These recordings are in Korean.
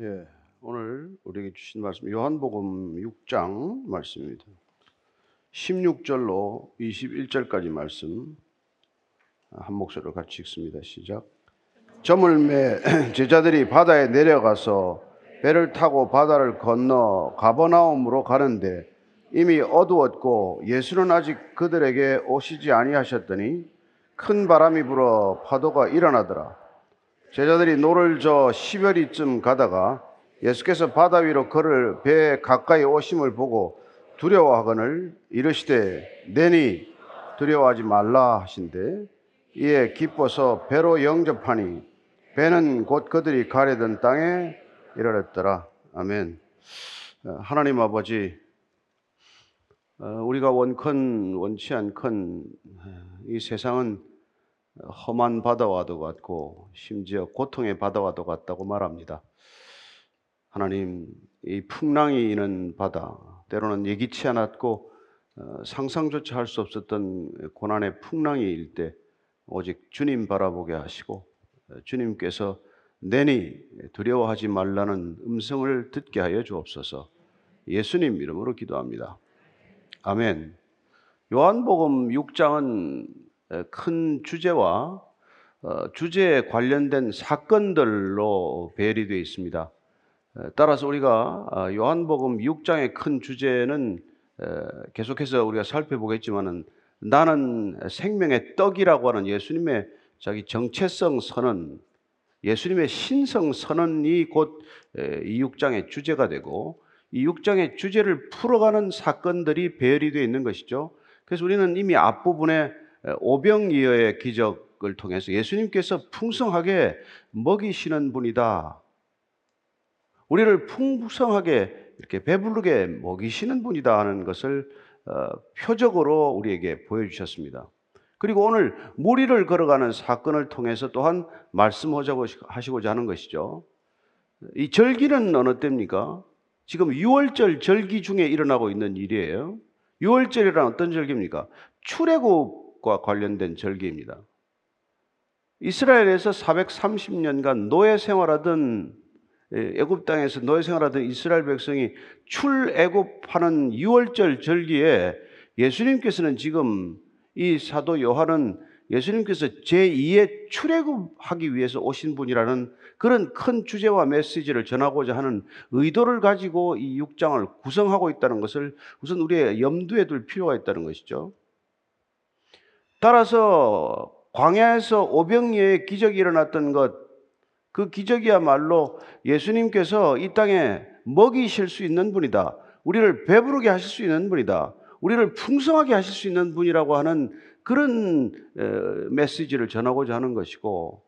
예, 오늘 우리에게 주신 말씀 요한복음 6장 말씀입니다. 16절로 21절까지 말씀 한 목소리로 같이 읽습니다. 시작. 저물매 제자들이 바다에 내려가서 배를 타고 바다를 건너 가버나움으로 가는데 이미 어두웠고 예수는 아직 그들에게 오시지 아니하셨더니 큰 바람이 불어 파도가 일어나더라. 제자들이 노를 저어 십여 리쯤 가다가 예수께서 바다 위로 걸어 배에 가까이 오심을 보고 두려워하거늘 이르시되 내니 두려워하지 말라 하신대 이에 기뻐서 배로 영접하니 배는 곧 그들이 가려던 땅에 이르렀더라. 아멘. 어, 하나님 아버지 어, 우리가 원컨 원치 않건 이 세상은 험한 바다와도 같고 심지어 고통의 바다와도 같다고 말합니다. 하나님, 이 풍랑이 이는 바다, 때로는 예기치 않았고 어, 상상조차 할 수 없었던 고난의 풍랑이 일 때 오직 주님 바라보게 하시고 어, 주님께서 내니 두려워하지 말라는 음성을 듣게 하여 주옵소서. 예수님 이름으로 기도합니다. 아멘. 요한복음 6장은 큰 주제와 어, 주제에 관련된 사건들로 배열이 되어 있습니다. 따라서 우리가 아, 요한복음 6장의 큰 주제는 계속해서 우리가 살펴보겠지만은 나는 생명의 떡이라고 하는 예수님의 자기 정체성 선언, 예수님의 신성 선언이 곧 이 6장의 주제가 되고 이 6장의 주제를 풀어가는 사건들이 배열이 되어 있는 것이죠. 그래서 우리는 이미 앞부분에 오병이어의 기적을 통해서 예수님께서 풍성하게 먹이시는 분이다. 우리를 풍성하게 이렇게 배부르게 먹이시는 분이다 하는 것을 어, 표적으로 우리에게 보여주셨습니다. 그리고 오늘 무리를 걸어가는 사건을 통해서 또한 말씀하시고자 하는 것이죠. 이 절기는 어느 때입니까? 지금 6월절 절기 중에 일어나고 있는 일이에요. 6월절이란 어떤 절기입니까? 출애굽 과 관련된 절기입니다. 이스라엘에서 430년간 노예 생활하던 예, 애굽 땅에서 노예 생활하던 이스라엘 백성이 출애굽하는 6월절 절기에 예수님께서는 지금 이 사도 요한은 예수님께서 제2의 출애굽하기 위해서 오신 분이라는 그런 큰 주제와 메시지를 전하고자 하는 의도를 가지고 이 6장을 구성하고 있다는 것을 우선 우리의 염두에 둘 필요가 있다는 것이죠. 따라서 광야에서 오병이의 기적이 일어났던 것, 그 기적이야말로 예수님께서 이 땅에 먹이실 수 있는 분이다. 우리를 배부르게 하실 수 있는 분이다. 우리를 풍성하게 하실 수 있는 분이라고 하는 그런 메시지를 전하고자 하는 것이고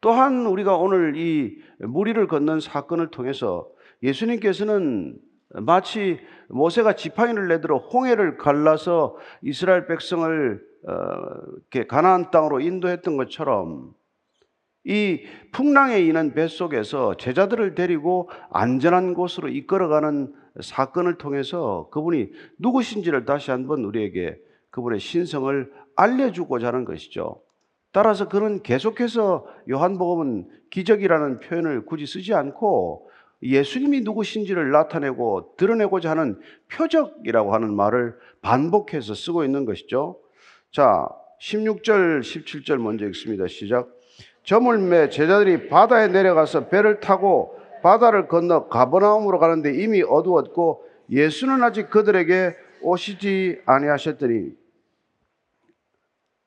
또한 우리가 오늘 이 무리를 걷는 사건을 통해서 예수님께서는 마치 모세가 지팡이를 내들어 홍해를 갈라서 이스라엘 백성을 어, 이렇게 가나안 땅으로 인도했던 것처럼 이 풍랑에 인한 뱃속에서 제자들을 데리고 안전한 곳으로 이끌어가는 사건을 통해서 그분이 누구신지를 다시 한번 우리에게 그분의 신성을 알려주고자 하는 것이죠. 따라서 그는 계속해서 요한복음은 기적이라는 표현을 굳이 쓰지 않고 예수님이 누구신지를 나타내고 드러내고자 하는 표적이라고 하는 말을 반복해서 쓰고 있는 것이죠. 자, 16절, 17절 먼저 읽습니다. 시작. 저물매 제자들이 바다에 내려가서 배를 타고 바다를 건너 가버나움으로 가는데 이미 어두웠고 예수는 아직 그들에게 오시지 아니하셨더니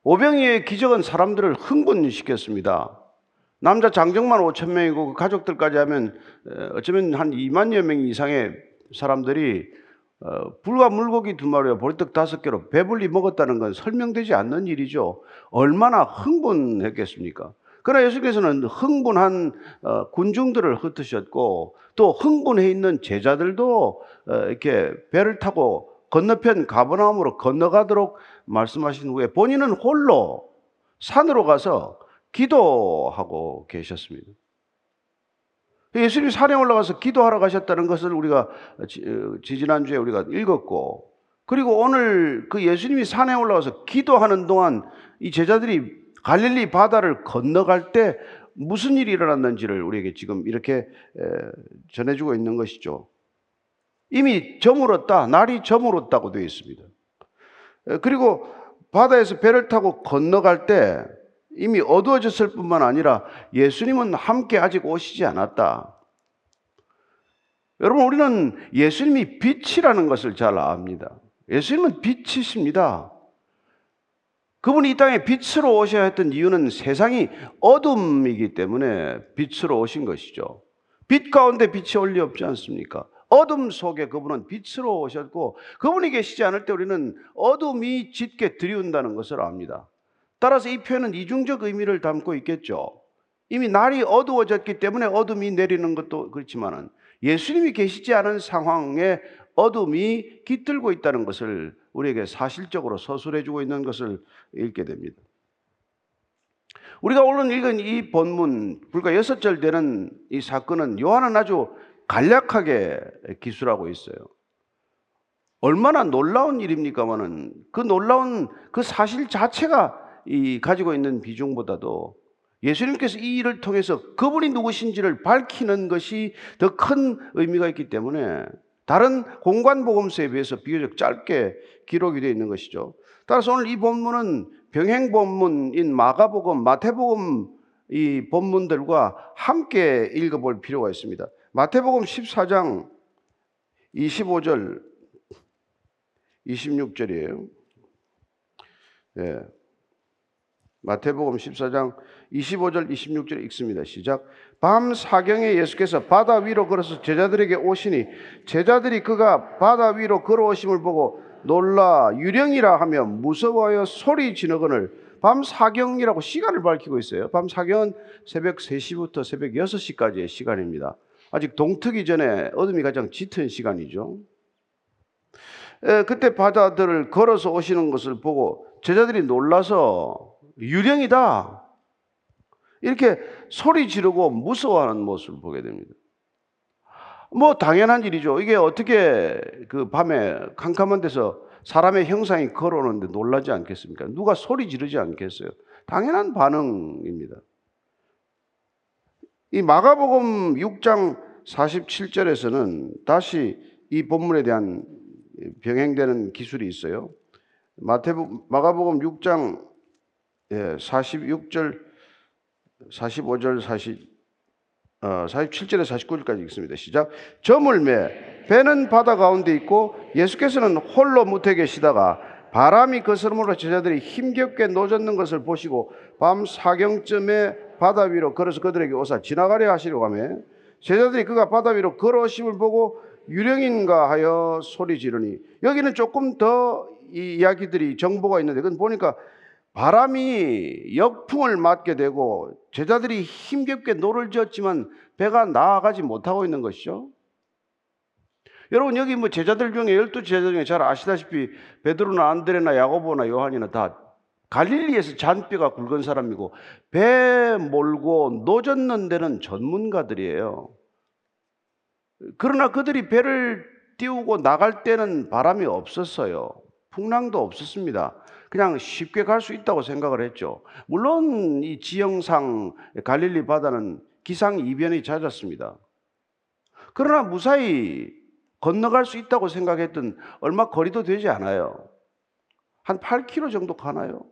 오병이의 기적은 사람들을 흥분시켰습니다. 남자 장정만 5천 명이고 그 가족들까지 하면 어쩌면 한 2만여 명 이상의 사람들이 어, 불과 물고기 두 마리와 보리떡 다섯 개로 배불리 먹었다는 건 설명되지 않는 일이죠. 얼마나 흥분했겠습니까? 그러나 예수께서는 흥분한 어, 군중들을 흩으셨고 또 흥분해 있는 제자들도 어, 이렇게 배를 타고 건너편 가버나움으로 건너가도록 말씀하신 후에 본인은 홀로 산으로 가서 기도하고 계셨습니다. 예수님이 산에 올라가서 기도하러 가셨다는 것을 우리가 지지난주에 우리가 읽었고 그리고 오늘 그 예수님이 산에 올라가서 기도하는 동안 이 제자들이 갈릴리 바다를 건너갈 때 무슨 일이 일어났는지를 우리에게 지금 이렇게 전해주고 있는 것이죠. 이미 저물었다, 날이 저물었다고 되어 있습니다. 그리고 바다에서 배를 타고 건너갈 때 이미 어두워졌을 뿐만 아니라 예수님은 함께 아직 오시지 않았다. 여러분, 우리는 예수님이 빛이라는 것을 잘 압니다. 예수님은 빛이십니다. 그분이 이 땅에 빛으로 오셔야 했던 이유는 세상이 어둠이기 때문에 빛으로 오신 것이죠. 빛 가운데 빛이 올리 없지 않습니까? 어둠 속에 그분은 빛으로 오셨고 그분이 계시지 않을 때 우리는 어둠이 짙게 들이운다는 것을 압니다. 따라서 이 표현은 이중적 의미를 담고 있겠죠. 이미 날이 어두워졌기 때문에 어둠이 내리는 것도 그렇지만은 예수님이 계시지 않은 상황에 어둠이 깃들고 있다는 것을 우리에게 사실적으로 서술해 주고 있는 것을 읽게 됩니다. 우리가 오늘 읽은 이 본문 불과 여섯 절 되는 이 사건은 요한은 아주 간략하게 기술하고 있어요. 얼마나 놀라운 일입니까만은 그 놀라운 그 사실 자체가 이 가지고 있는 비중보다도 예수님께서 이 일을 통해서 그분이 누구신지를 밝히는 것이 더 큰 의미가 있기 때문에 다른 공관 복음서에 비해서 비교적 짧게 기록이 되어 있는 것이죠. 따라서 오늘 이 본문은 병행 본문인 마가복음, 마태복음 이 본문들과 함께 읽어볼 필요가 있습니다. 마태복음 14장 25절 26절이에요. 예. 마태복음 14장 25절 26절 읽습니다. 시작. 밤 사경에 예수께서 바다 위로 걸어서 제자들에게 오시니 제자들이 그가 바다 위로 걸어오심을 보고 놀라 유령이라 하며 무서워하여 소리 지르거늘 밤 사경이라고 시간을 밝히고 있어요. 밤 사경은 새벽 3시부터 새벽 6시까지의 시간입니다. 아직 동트기 전에 어둠이 가장 짙은 시간이죠. 에, 그때 바다들을 걸어서 오시는 것을 보고 제자들이 놀라서 유령이다. 이렇게 소리 지르고 무서워하는 모습을 보게 됩니다. 뭐 당연한 일이죠. 이게 어떻게 그 밤에 캄캄한 데서 사람의 형상이 걸어오는데 놀라지 않겠습니까? 누가 소리 지르지 않겠어요? 당연한 반응입니다. 이 마가복음 6장 47절에서는 다시 이 본문에 대한 병행되는 기술이 있어요. 마태복 마가복음 6장 46절 45절 40 어, 47절에 49절까지 읽습니다. 시작. 저물 매 배는 바다 가운데 있고 예수께서는 홀로 무태 계시다가 바람이 거스름으로 제자들이 힘겹게 노젓는 것을 보시고 밤 사경쯤에 바다 위로 걸어서 그들에게 오사 지나가려 하시려고 하며 제자들이 그가 바다 위로 걸어오심을 보고 유령인가 하여 소리 지르니 여기는 조금 더 이 이야기들이 정보가 있는데 그건 보니까 바람이 역풍을 맞게 되고 제자들이 힘겹게 노를 저었지만 배가 나아가지 못하고 있는 것이죠. 여러분 여기 뭐 제자들 중에 열두 제자 중에 잘 아시다시피 베드로나 안드레나 야고보나 요한이나 다 갈릴리에서 잔뼈가 굵은 사람이고 배 몰고 노젓는 데는 전문가들이에요. 그러나 그들이 배를 띄우고 나갈 때는 바람이 없었어요. 풍랑도 없었습니다. 그냥 쉽게 갈 수 있다고 생각을 했죠. 물론 이 지형상 갈릴리 바다는 기상 이변이 잦았습니다. 그러나 무사히 건너갈 수 있다고 생각했던 얼마 거리도 되지 않아요. 한 8km 정도 가나요?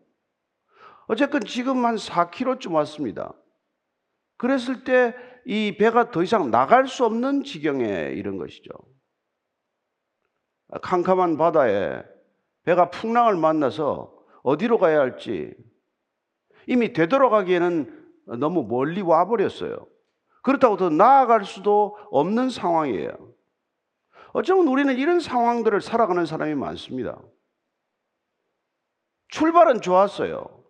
어쨌건 지금 한 4km쯤 왔습니다. 그랬을 때 이 배가 더 이상 나갈 수 없는 지경에 이른 것이죠. 캄캄한 바다에 배가 풍랑을 만나서 어디로 가야 할지 이미 되돌아가기에는 너무 멀리 와버렸어요. 그렇다고 더 나아갈 수도 없는 상황이에요. 어쩌면 우리는 이런 상황들을 살아가는 사람이 많습니다. 출발은 좋았어요.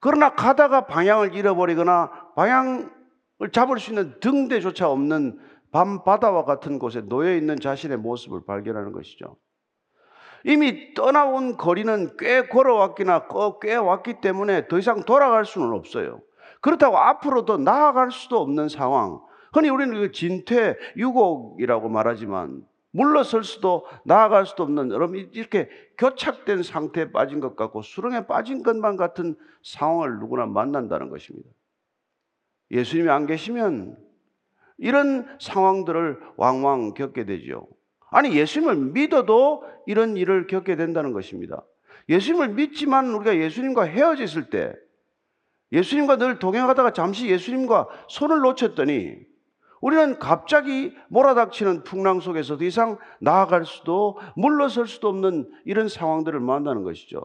그러나 가다가 방향을 잃어버리거나 방향을 잡을 수 있는 등대조차 없는 밤바다와 같은 곳에 놓여 있는 자신의 모습을 발견하는 것이죠. 이미 떠나온 거리는 꽤 걸어왔기나 꽤 왔기 때문에 더 이상 돌아갈 수는 없어요. 그렇다고 앞으로 더 나아갈 수도 없는 상황. 흔히 우리는 진퇴, 유곡이라고 말하지만 물러설 수도 나아갈 수도 없는 여러분 이렇게 교착된 상태에 빠진 것 같고 수렁에 빠진 것만 같은 상황을 누구나 만난다는 것입니다. 예수님이 안 계시면 이런 상황들을 왕왕 겪게 되죠. 아니, 예수님을 믿어도 이런 일을 겪게 된다는 것입니다. 예수님을 믿지만 우리가 예수님과 헤어졌을 때, 예수님과 늘 동행하다가 잠시 예수님과 손을 놓쳤더니, 우리는 갑자기 몰아닥치는 풍랑 속에서 더 이상 나아갈 수도 물러설 수도 없는 이런 상황들을 만나는 것이죠.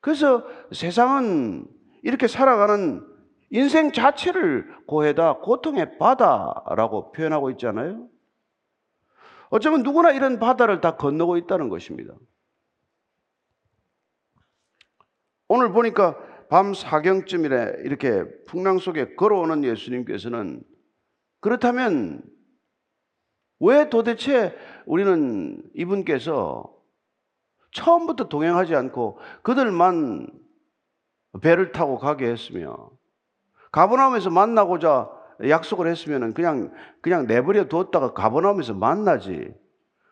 그래서 세상은 이렇게 살아가는 인생 자체를 고해다 고통의 바다라고 표현하고 있잖아요. 어쩌면 누구나 이런 바다를 다 건너고 있다는 것입니다. 오늘 보니까 밤 사경쯤이래 이렇게 풍랑 속에 걸어오는 예수님께서는 그렇다면 왜 도대체 우리는 이분께서 처음부터 동행하지 않고 그들만 배를 타고 가게 했으며 가버나움에서 만나고자 약속을 했으면 그냥 그냥 내버려 두었다가 가버나움에서 만나지.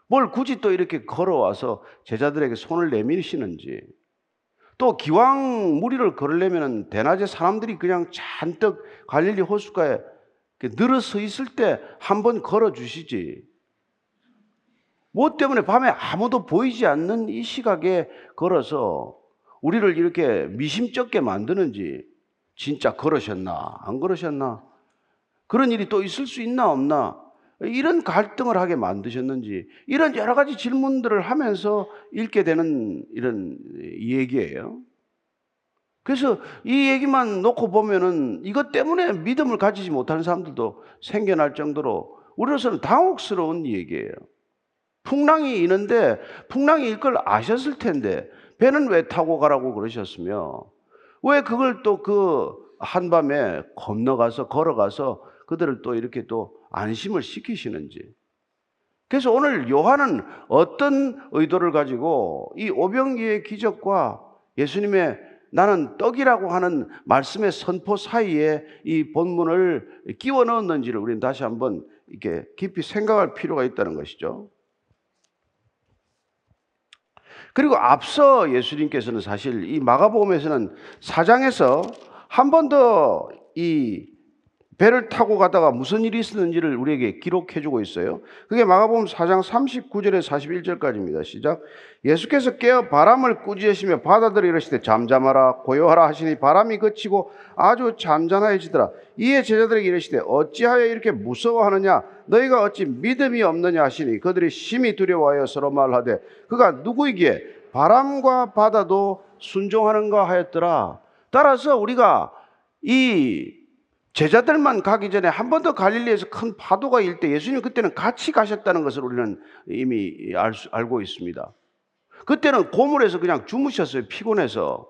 뭘 굳이 또 이렇게 걸어와서 제자들에게 손을 내밀시는지. 또 기왕 무리를 걸으려면 대낮에 사람들이 그냥 잔뜩 갈릴리 호숫가에 늘어서 있을 때 한 번 걸어 주시지. 뭐 때문에 밤에 아무도 보이지 않는 이 시각에 걸어서 우리를 이렇게 미심쩍게 만드는지 진짜 걸으셨나 안 걸으셨나 그런 일이 또 있을 수 있나 없나 이런 갈등을 하게 만드셨는지 이런 여러 가지 질문들을 하면서 읽게 되는 이런 얘기예요. 그래서 이 얘기만 놓고 보면은 이것 때문에 믿음을 가지지 못하는 사람들도 생겨날 정도로 우리로서는 당혹스러운 얘기예요. 풍랑이 있는데 풍랑이 일걸 아셨을 텐데 배는 왜 타고 가라고 그러셨으며 왜 그걸 또 그 한밤에 건너가서 걸어가서 그들을 또 이렇게 또 안심을 시키시는지. 그래서 오늘 요한은 어떤 의도를 가지고 이 오병이의 기적과 예수님의 나는 떡이라고 하는 말씀의 선포 사이에 이 본문을 끼워 넣었는지를 우리는 다시 한번 이렇게 깊이 생각할 필요가 있다는 것이죠. 그리고 앞서 예수님께서는 사실 이 마가복음에서는 사장에서 한 번 더 이 배를 타고 가다가 무슨 일이 있었는지를 우리에게 기록해 주고 있어요. 그게 마가복음 4장 39절에 41절까지입니다. 시작. 예수께서 깨어 바람을 꾸짖으시며 바다들이 이르시되 잠잠하라 고요하라 하시니 바람이 그치고 아주 잔잔해지더라. 이에 제자들에게 이르시되 어찌하여 이렇게 무서워하느냐 너희가 어찌 믿음이 없느냐 하시니 그들이 심히 두려워하여 서로 말하되 그가 누구이기에 바람과 바다도 순종하는가 하였더라. 따라서 우리가 이 제자들만 가기 전에 한 번 더 갈릴리에서 큰 파도가 일 때 예수님 그때는 같이 가셨다는 것을 우리는 이미 알 수, 알고 있습니다. 그때는 고물에서 그냥 주무셨어요. 피곤해서.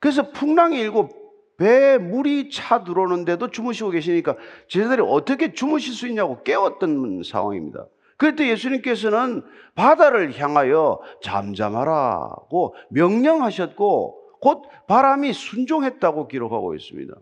그래서 풍랑이 일고 배에 물이 차 들어오는데도 주무시고 계시니까 제자들이 어떻게 주무실 수 있냐고 깨웠던 상황입니다. 그때 예수님께서는 바다를 향하여 잠잠하라고 명령하셨고 곧 바람이 순종했다고 기록하고 있습니다.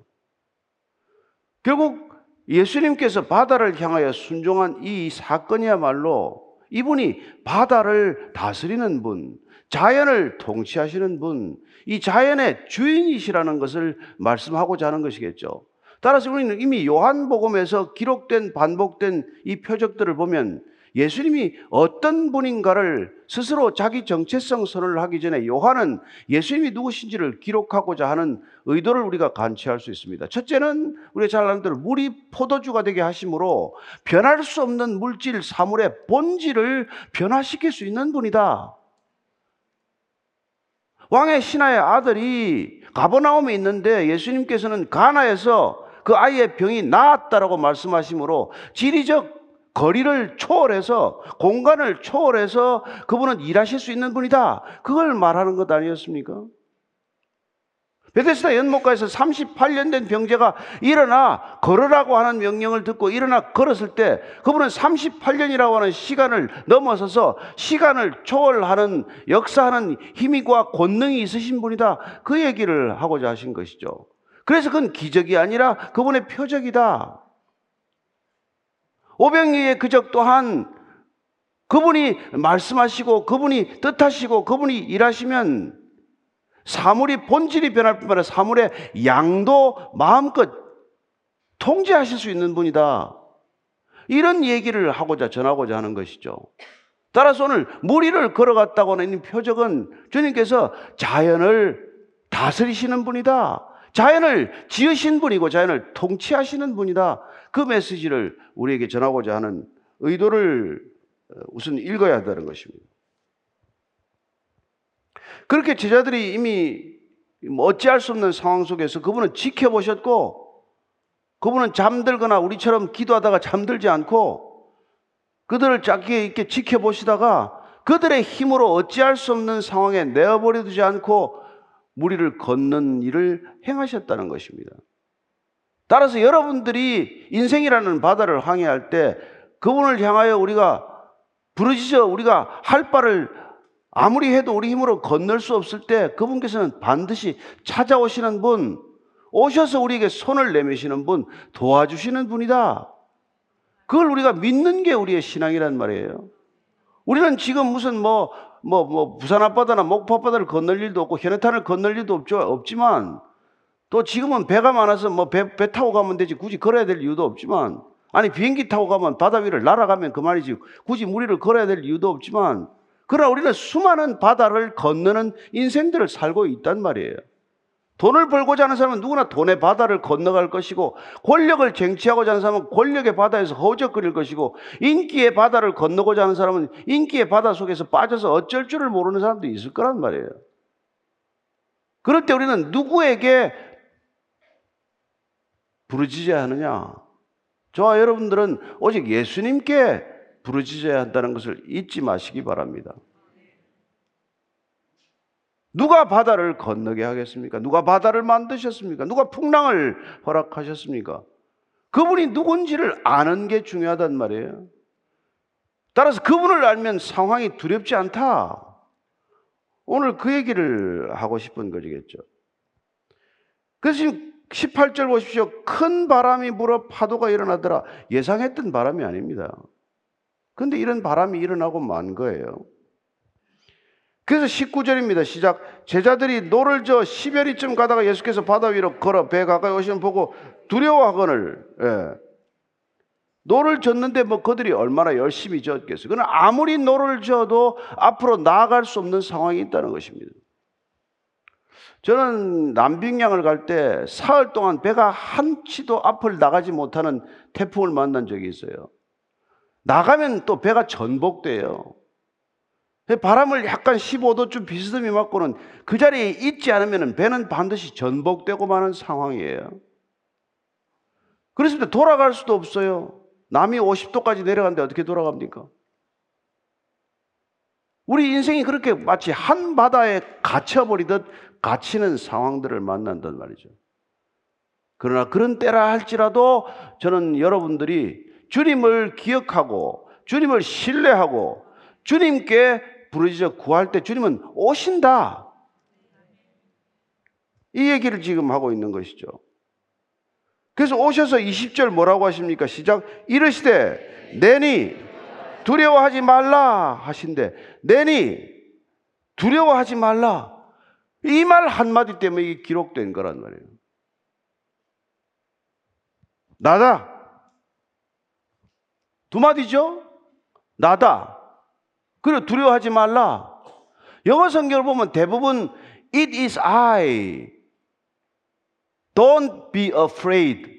결국 예수님께서 바다를 향하여 순종한 이 사건이야말로 이분이 바다를 다스리는 분, 자연을 통치하시는 분, 이 자연의 주인이시라는 것을 말씀하고자 하는 것이겠죠. 따라서 우리는 이미 요한복음에서 기록된 반복된 이 표적들을 보면 예수님이 어떤 분인가를 스스로 자기 정체성 선언을 하기 전에 요한은 예수님이 누구신지를 기록하고자 하는 의도를 우리가 간취할 수 있습니다. 첫째는 우리가 잘 아는 대로 물이 포도주가 되게 하심으로 변할 수 없는 물질, 사물의 본질을 변화시킬 수 있는 분이다. 왕의 신하의 아들이 가버나움에 있는데 예수님께서는 가나에서 그 아이의 병이 나았다라고 말씀하시므로 지리적 거리를 초월해서 공간을 초월해서 그분은 일하실 수 있는 분이다. 그걸 말하는 것 아니었습니까? 베데스다 연못가에서 38년 된 병자가 일어나 걸으라고 하는 명령을 듣고 일어나 걸었을 때 그분은 38년이라고 하는 시간을 넘어서서 시간을 초월하는 역사하는 힘이과 권능이 있으신 분이다. 그 얘기를 하고자 하신 것이죠. 그래서 그건 기적이 아니라 그분의 표적이다. 오병이의 그적 또한 그분이 말씀하시고 그분이 뜻하시고 그분이 일하시면 사물이 본질이 변할 뿐만 아니라 사물의 양도 마음껏 통제하실 수 있는 분이다. 이런 얘기를 하고자 전하고자 하는 것이죠. 따라서 오늘 무리를 걸어갔다고 하는 표적은 주님께서 자연을 다스리시는 분이다. 자연을 지으신 분이고 자연을 통치하시는 분이다. 그 메시지를 우리에게 전하고자 하는 의도를 우선 읽어야 한다는 것입니다. 그렇게 제자들이 이미 뭐 어찌할 수 없는 상황 속에서 그분은 지켜보셨고 그분은 잠들거나 우리처럼 기도하다가 잠들지 않고 그들을 짧게 있게 지켜보시다가 그들의 힘으로 어찌할 수 없는 상황에 내어버려 두지 않고 무리를 걷는 일을 행하셨다는 것입니다. 따라서 여러분들이 인생이라는 바다를 항해할 때 그분을 향하여 우리가 부르짖어 우리가 할 바를 아무리 해도 우리 힘으로 건널 수 없을 때 그분께서는 반드시 찾아오시는 분, 오셔서 우리에게 손을 내미시는 분, 도와주시는 분이다. 그걸 우리가 믿는 게 우리의 신앙이란 말이에요. 우리는 지금 무슨 뭐, 뭐, 뭐, 부산 앞바다나 목포 앞바다를 건널 일도 없고, 현해탄을 건널 일도 없죠, 없지만, 또 지금은 배가 많아서 뭐 배, 배 타고 가면 되지, 굳이 걸어야 될 이유도 없지만, 아니, 비행기 타고 가면 바다 위를 날아가면 그만이지, 굳이 무리를 걸어야 될 이유도 없지만, 그러나 우리는 수많은 바다를 건너는 인생들을 살고 있단 말이에요. 돈을 벌고자 하는 사람은 누구나 돈의 바다를 건너갈 것이고 권력을 쟁취하고자 하는 사람은 권력의 바다에서 허우적거릴 것이고 인기의 바다를 건너고자 하는 사람은 인기의 바다 속에서 빠져서 어쩔 줄을 모르는 사람도 있을 거란 말이에요. 그럴 때 우리는 누구에게 부르짖어야 하느냐? 저와 여러분들은 오직 예수님께 부르짖어야 한다는 것을 잊지 마시기 바랍니다. 누가 바다를 건너게 하겠습니까? 누가 바다를 만드셨습니까? 누가 풍랑을 허락하셨습니까? 그분이 누군지를 아는 게 중요하단 말이에요. 따라서 그분을 알면 상황이 두렵지 않다. 오늘 그 얘기를 하고 싶은 거겠죠. 그래서 지금 18절 보십시오. 큰 바람이 불어 파도가 일어나더라. 예상했던 바람이 아닙니다. 근데 이런 바람이 일어나고 만 거예요. 그래서 19절입니다. 시작. 제자들이 노를 저어 십여 리쯤 가다가 예수께서 바다 위로 걸어 배 가까이 오심을 보고 두려워하거늘. 예. 노를 젓는데 뭐 그들이 얼마나 열심히 젓겠어요. 그러나 아무리 노를 저어도 앞으로 나아갈 수 없는 상황이 있다는 것입니다. 저는 남빙양을 갈 때 사흘 동안 배가 한 치도 앞을 나가지 못하는 태풍을 만난 적이 있어요. 나가면 또 배가 전복돼요. 바람을 약간 15도쯤 비스듬히 맞고는 그 자리에 있지 않으면 배는 반드시 전복되고 마는 상황이에요. 그렇습니다. 돌아갈 수도 없어요. 남이 50도까지 내려갔는데 어떻게 돌아갑니까? 우리 인생이 그렇게 마치 한 바다에 갇혀버리듯 갇히는 상황들을 만난단 말이죠. 그러나 그런 때라 할지라도 저는 여러분들이 주님을 기억하고 주님을 신뢰하고 주님께 부르짖어 구할 때 주님은 오신다. 이 얘기를 지금 하고 있는 것이죠. 그래서 오셔서 20절 뭐라고 하십니까? 시작. 이르시되, 내니 두려워하지 말라 하신데, 내니 두려워하지 말라. 이 말 한마디 때문에 이게 기록된 거란 말이에요. 나다. 두 마디죠? 나다. 그리고 두려워하지 말라. 영어 성경을 보면 대부분 it is I. Don't be afraid.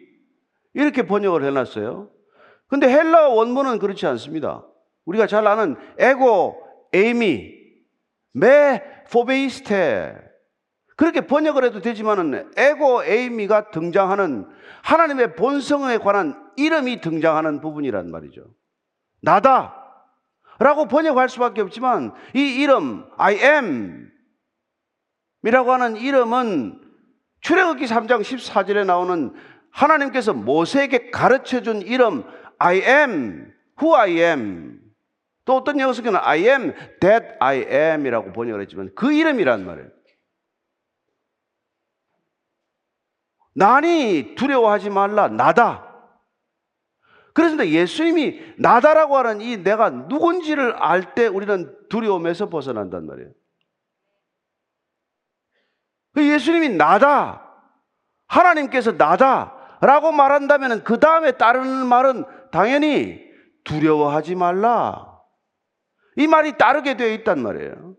이렇게 번역을 해놨어요. 근데 헬라 원문은 그렇지 않습니다. 우리가 잘 아는 에고, 에이미, 메, 포베이스테. 그렇게 번역을 해도 되지만은 에고, 에이미가 등장하는 하나님의 본성에 관한 이름이 등장하는 부분이란 말이죠. 나다. 라고 번역할 수밖에 없지만 이 이름 I am 이라고 하는 이름은 출애굽기 3장 14절에 나오는 하나님께서 모세에게 가르쳐 준 이름 I am who I am 또 어떤 영어 성경은 I am that I am 이라고 번역을 했지만 그 이름이란 말이에요. 나니 두려워하지 말라 나다. 그래서 예수님이 나다라고 하는 이 내가 누군지를 알 때 우리는 두려움에서 벗어난단 말이에요. 그 예수님이 나다. 하나님께서 나다. 라고 말한다면 그 다음에 따르는 말은 당연히 두려워하지 말라. 이 말이 따르게 되어 있단 말이에요.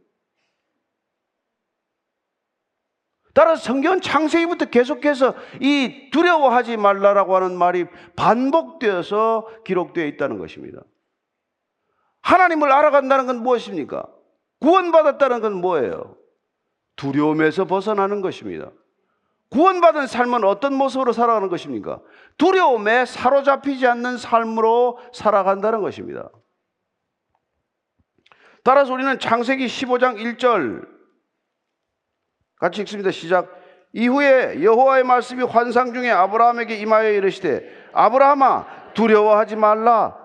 따라서 성경은 창세기부터 계속해서 이 두려워하지 말라라고 하는 말이 반복되어서 기록되어 있다는 것입니다. 하나님을 알아간다는 건 무엇입니까? 구원받았다는 건 뭐예요? 두려움에서 벗어나는 것입니다. 구원받은 삶은 어떤 모습으로 살아가는 것입니까? 두려움에 사로잡히지 않는 삶으로 살아간다는 것입니다. 따라서 우리는 창세기 15장 1절 같이 읽습니다. 시작. 이후에 여호와의 말씀이 환상 중에 아브라함에게 임하여 이르시되 아브라함아 두려워하지 말라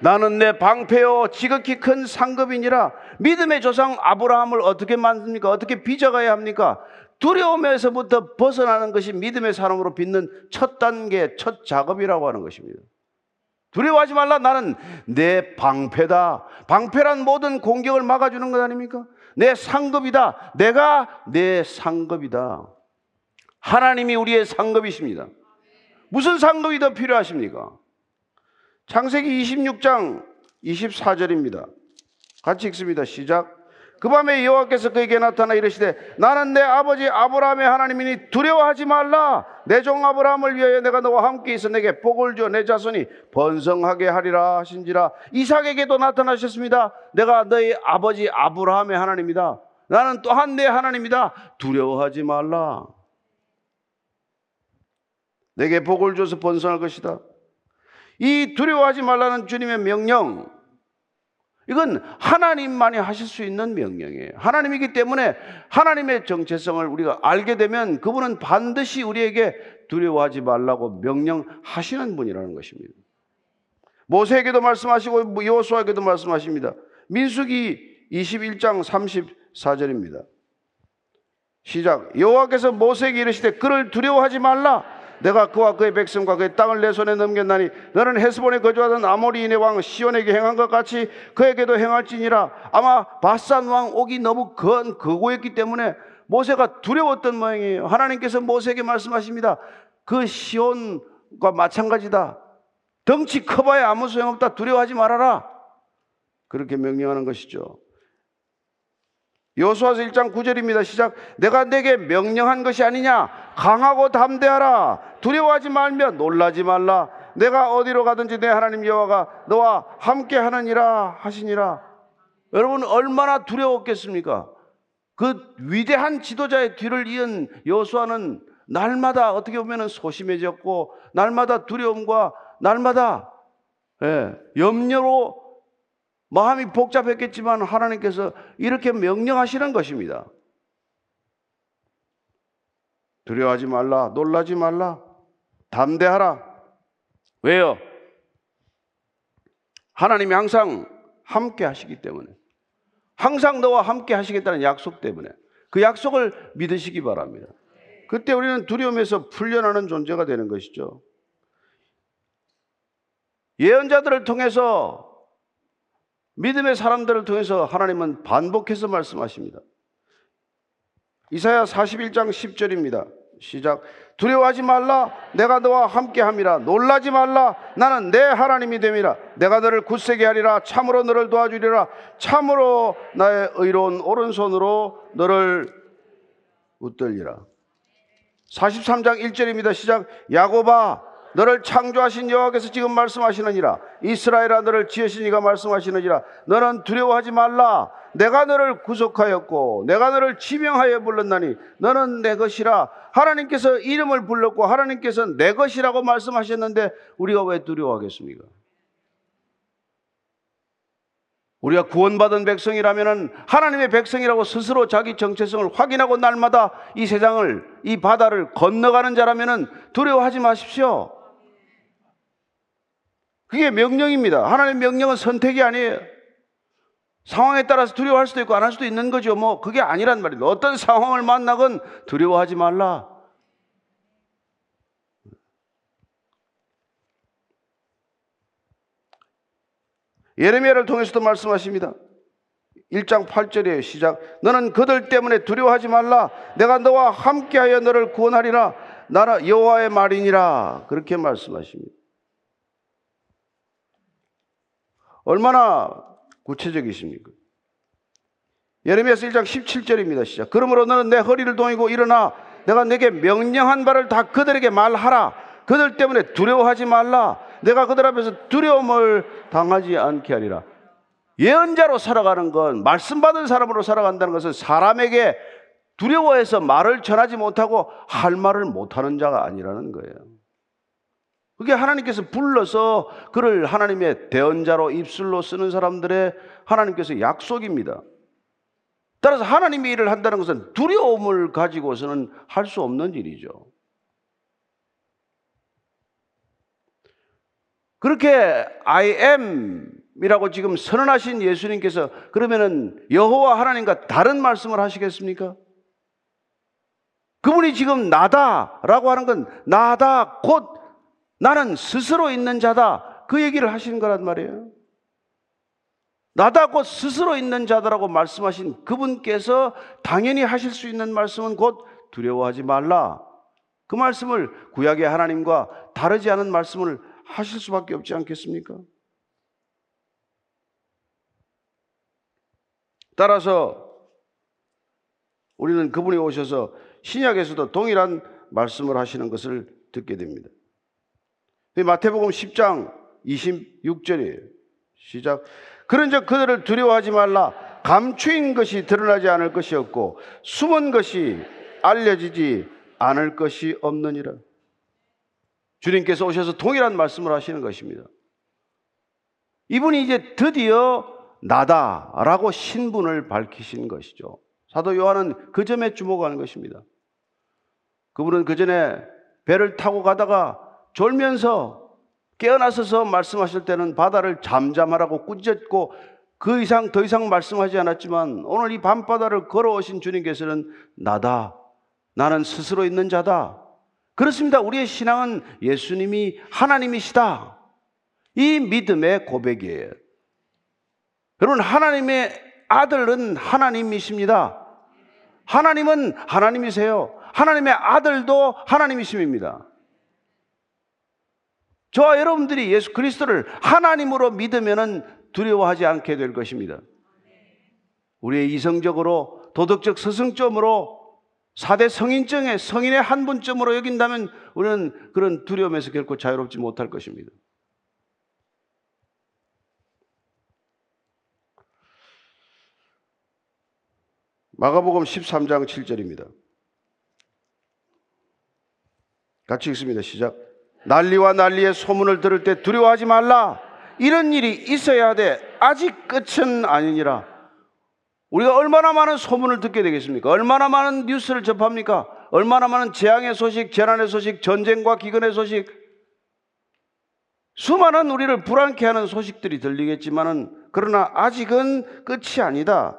나는 내 방패요 지극히 큰 상급이니라 믿음의 조상 아브라함을 어떻게 만듭니까? 어떻게 빚어가야 합니까? 두려움에서부터 벗어나는 것이 믿음의 사람으로 빚는 첫 단계, 첫 작업이라고 하는 것입니다. 두려워하지 말라. 나는 내 방패다. 방패란 모든 공격을 막아주는 것 아닙니까? 내 상급이다. 내가 내 상급이다. 하나님이 우리의 상급이십니다. 무슨 상급이 더 필요하십니까? 창세기 26장 24절입니다. 같이 읽습니다. 시작. 그 밤에 여호와께서 그에게 나타나 이르시되 나는 내 아버지 아브라함의 하나님이니 두려워하지 말라. 내 종 아브라함을 위하여 내가 너와 함께 있어 내게 복을 줘내 자손이 번성하게 하리라 하신지라 이삭에게도 나타나셨습니다. 내가 너희 아버지 아브라함의 하나님이다. 나는 또한 내 하나님이다. 두려워하지 말라. 내게 복을 줘서 번성할 것이다. 이 두려워하지 말라는 주님의 명령 이건 하나님만이 하실 수 있는 명령이에요. 하나님이기 때문에 하나님의 정체성을 우리가 알게 되면 그분은 반드시 우리에게 두려워하지 말라고 명령하시는 분이라는 것입니다. 모세에게도 말씀하시고 여호수아에게도 말씀하십니다. 민수기 21장 34절입니다. 시작. 여호와께서 모세에게 이르시되 그를 두려워하지 말라. 내가 그와 그의 백성과 그의 땅을 내 손에 넘겼나니 너는 헤스본에 거주하던 아모리인의 왕 시온에게 행한 것 같이 그에게도 행할지니라. 아마 바산 왕 옥이 너무 건 거고했기 때문에 모세가 두려웠던 모양이에요. 하나님께서 모세에게 말씀하십니다. 그 시온과 마찬가지다. 덩치 커봐야 아무 소용없다. 두려워하지 말아라. 그렇게 명령하는 것이죠. 여수와서 1장 9절입니다. 시작. 내가 내게 명령한 것이 아니냐? 강하고 담대하라. 두려워하지 말며 놀라지 말라. 내가 어디로 가든지 내 하나님 여호와가 너와 함께 하느니라 하시니라. 여러분 얼마나 두려웠겠습니까? 그 위대한 지도자의 뒤를 이은 여수아는 날마다 어떻게 보면 소심해졌고 날마다 두려움과 날마다 예, 염려로 마음이 복잡했겠지만 하나님께서 이렇게 명령하시는 것입니다. 두려워하지 말라, 놀라지 말라, 담대하라. 왜요? 하나님이 항상 함께 하시기 때문에. 항상 너와 함께 하시겠다는 약속 때문에. 그 약속을 믿으시기 바랍니다. 그때 우리는 두려움에서 풀려나는 존재가 되는 것이죠. 예언자들을 통해서 믿음의 사람들을 통해서 하나님은 반복해서 말씀하십니다. 이사야 41장 10절입니다. 시작. 두려워하지 말라. 내가 너와 함께 함이라. 놀라지 말라. 나는 내 하나님이 됨이라. 내가 너를 굳세게 하리라. 참으로 너를 도와주리라. 참으로 나의 의로운 오른손으로 너를 웃들리라. 43장 1절입니다. 시작. 야고바 너를 창조하신 여호와께서 지금 말씀하시느니라 이스라엘아 너를 지으신 이가 말씀하시느니라 너는 두려워하지 말라 내가 너를 구속하였고 내가 너를 지명하여 불렀나니 너는 내 것이라 하나님께서 이름을 불렀고 하나님께서 내 것이라고 말씀하셨는데 우리가 왜 두려워하겠습니까? 우리가 구원받은 백성이라면 하나님의 백성이라고 스스로 자기 정체성을 확인하고 날마다 이 세상을 이 바다를 건너가는 자라면 두려워하지 마십시오. 그게 명령입니다. 하나님의 명령은 선택이 아니에요. 상황에 따라서 두려워할 수도 있고 안 할 수도 있는 거죠. 뭐 그게 아니란 말이에요. 어떤 상황을 만나건 두려워하지 말라. 예레미야를 통해서도 말씀하십니다. 1장 8절이에요. 시작. 너는 그들 때문에 두려워하지 말라. 내가 너와 함께하여 너를 구원하리라. 나라 여호와의 말이니라 그렇게 말씀하십니다. 얼마나 구체적이십니까? 예레미야서 1장 17절입니다. 시작. 그러므로 너는 내 허리를 동이고 일어나 내가 내게 명령한 바를 다 그들에게 말하라. 그들 때문에 두려워하지 말라. 내가 그들 앞에서 두려움을 당하지 않게 하리라. 예언자로 살아가는 건 말씀 받은 사람으로 살아간다는 것은 사람에게 두려워해서 말을 전하지 못하고 할 말을 못하는 자가 아니라는 거예요. 그게 하나님께서 불러서 그를 하나님의 대언자로 입술로 쓰는 사람들의 하나님께서 약속입니다. 따라서 하나님의 일을 한다는 것은 두려움을 가지고서는 할 수 없는 일이죠. 그렇게 I am이라고 지금 선언하신 예수님께서 그러면은 여호와 하나님과 다른 말씀을 하시겠습니까? 그분이 지금 나다라고 하는 건 나다 곧 나는 스스로 있는 자다 그 얘기를 하시는 거란 말이에요. 나다 곧 스스로 있는 자다라고 말씀하신 그분께서 당연히 하실 수 있는 말씀은 곧 두려워하지 말라. 그 말씀을 구약의 하나님과 다르지 않은 말씀을 하실 수밖에 없지 않겠습니까? 따라서 우리는 그분이 오셔서 신약에서도 동일한 말씀을 하시는 것을 듣게 됩니다. 마태복음 10장 26절이에요. 시작. 그런즉 그들을 두려워하지 말라. 감추인 것이 드러나지 않을 것이 없고 숨은 것이 알려지지 않을 것이 없느니라. 주님께서 오셔서 동일한 말씀을 하시는 것입니다. 이분이 이제 드디어 나다라고 신분을 밝히신 것이죠. 사도 요한은 그 점에 주목하는 것입니다. 그분은 그 전에 배를 타고 가다가 졸면서 깨어나서서 말씀하실 때는 바다를 잠잠하라고 꾸짖고 그 이상 더 이상 말씀하지 않았지만 오늘 이 밤바다를 걸어오신 주님께서는 나다. 나는 스스로 있는 자다. 그렇습니다. 우리의 신앙은 예수님이 하나님이시다. 이 믿음의 고백이에요. 여러분, 하나님의 아들은 하나님이십니다. 하나님은 하나님이세요. 하나님의 아들도 하나님이십니다. 저와 여러분들이 예수 그리스도를 하나님으로 믿으면 두려워하지 않게 될 것입니다. 우리의 이성적으로 도덕적 스승점으로 사대 성인증의 성인의 한 분점으로 여긴다면 우리는 그런 두려움에서 결코 자유롭지 못할 것입니다. 마가복음 13장 7절입니다. 같이 읽습니다. 시작. 난리와 난리의 소문을 들을 때 두려워하지 말라. 이런 일이 있어야 돼. 아직 끝은 아니니라. 우리가 얼마나 많은 소문을 듣게 되겠습니까? 얼마나 많은 뉴스를 접합니까? 얼마나 많은 재앙의 소식, 재난의 소식, 전쟁과 기근의 소식, 수많은 우리를 불안케 하는 소식들이 들리겠지만은 그러나 아직은 끝이 아니다.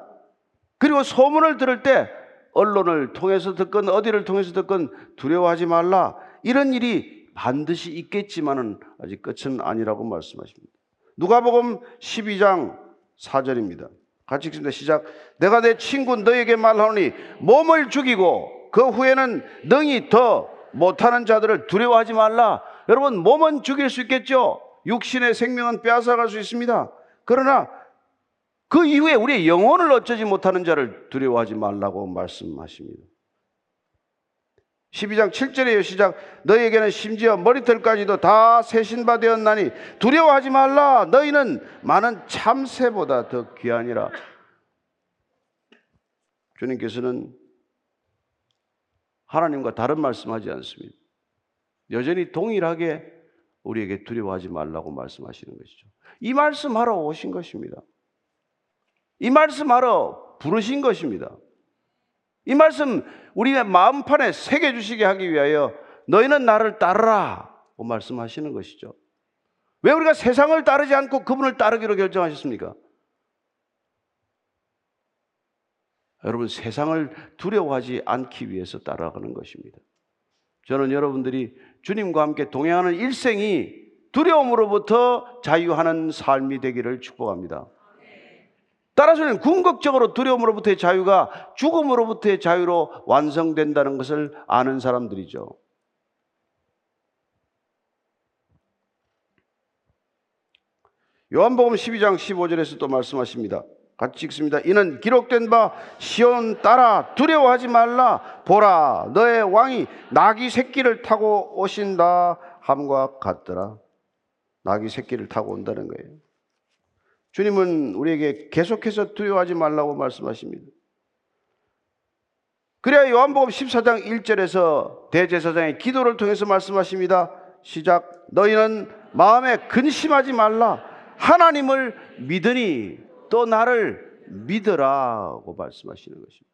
그리고 소문을 들을 때 언론을 통해서 듣건 어디를 통해서 듣건 두려워하지 말라. 이런 일이 반드시 있겠지만은 아직 끝은 아니라고 말씀하십니다. 누가복음 12장 4절입니다. 같이 읽습니다. 시작. 내가 내 친구 너에게 말하노니 몸을 죽이고 그 후에는 능히 더 못하는 자들을 두려워하지 말라. 여러분 몸은 죽일 수 있겠죠. 육신의 생명은 빼앗아갈 수 있습니다. 그러나 그 이후에 우리의 영혼을 어쩌지 못하는 자를 두려워하지 말라고 말씀하십니다. 12장 7절에요 시작 너희에게는 심지어 머리털까지도 다 세신바 되었나니 두려워하지 말라. 너희는 많은 참새보다 더 귀하니라. 주님께서는 하나님과 다른 말씀하지 않습니다. 여전히 동일하게 우리에게 두려워하지 말라고 말씀하시는 것이죠. 이 말씀하러 오신 것입니다. 이 말씀하러 부르신 것입니다 이 말씀 우리의 마음판에 새겨 주시게 하기 위하여 너희는 나를 따르라. 고 말씀하시는 것이죠. 왜 우리가 세상을 따르지 않고 그분을 따르기로 결정하셨습니까? 여러분, 세상을 두려워하지 않기 위해서 따라가는 것입니다. 저는 여러분들이 주님과 함께 동행하는 일생이 두려움으로부터 자유하는 삶이 되기를 축복합니다. 따라서는 궁극적으로 두려움으로부터의 자유가 죽음으로부터의 자유로 완성된다는 것을 아는 사람들이죠. 요한복음 12장 15절에서 또 말씀하십니다. 같이 읽습니다. 이는 기록된 바 시온 따라 두려워하지 말라 보라 너의 왕이 나귀 새끼를 타고 오신다 함과 같더라. 나귀 새끼를 타고 온다는 거예요. 주님은 우리에게 계속해서 두려워하지 말라고 말씀하십니다. 그래야 요한복음 14장 1절에서 대제사장의 기도를 통해서 말씀하십니다. 시작. 너희는 마음에 근심하지 말라. 하나님을 믿으니 또 나를 믿으라고 말씀하시는 것입니다.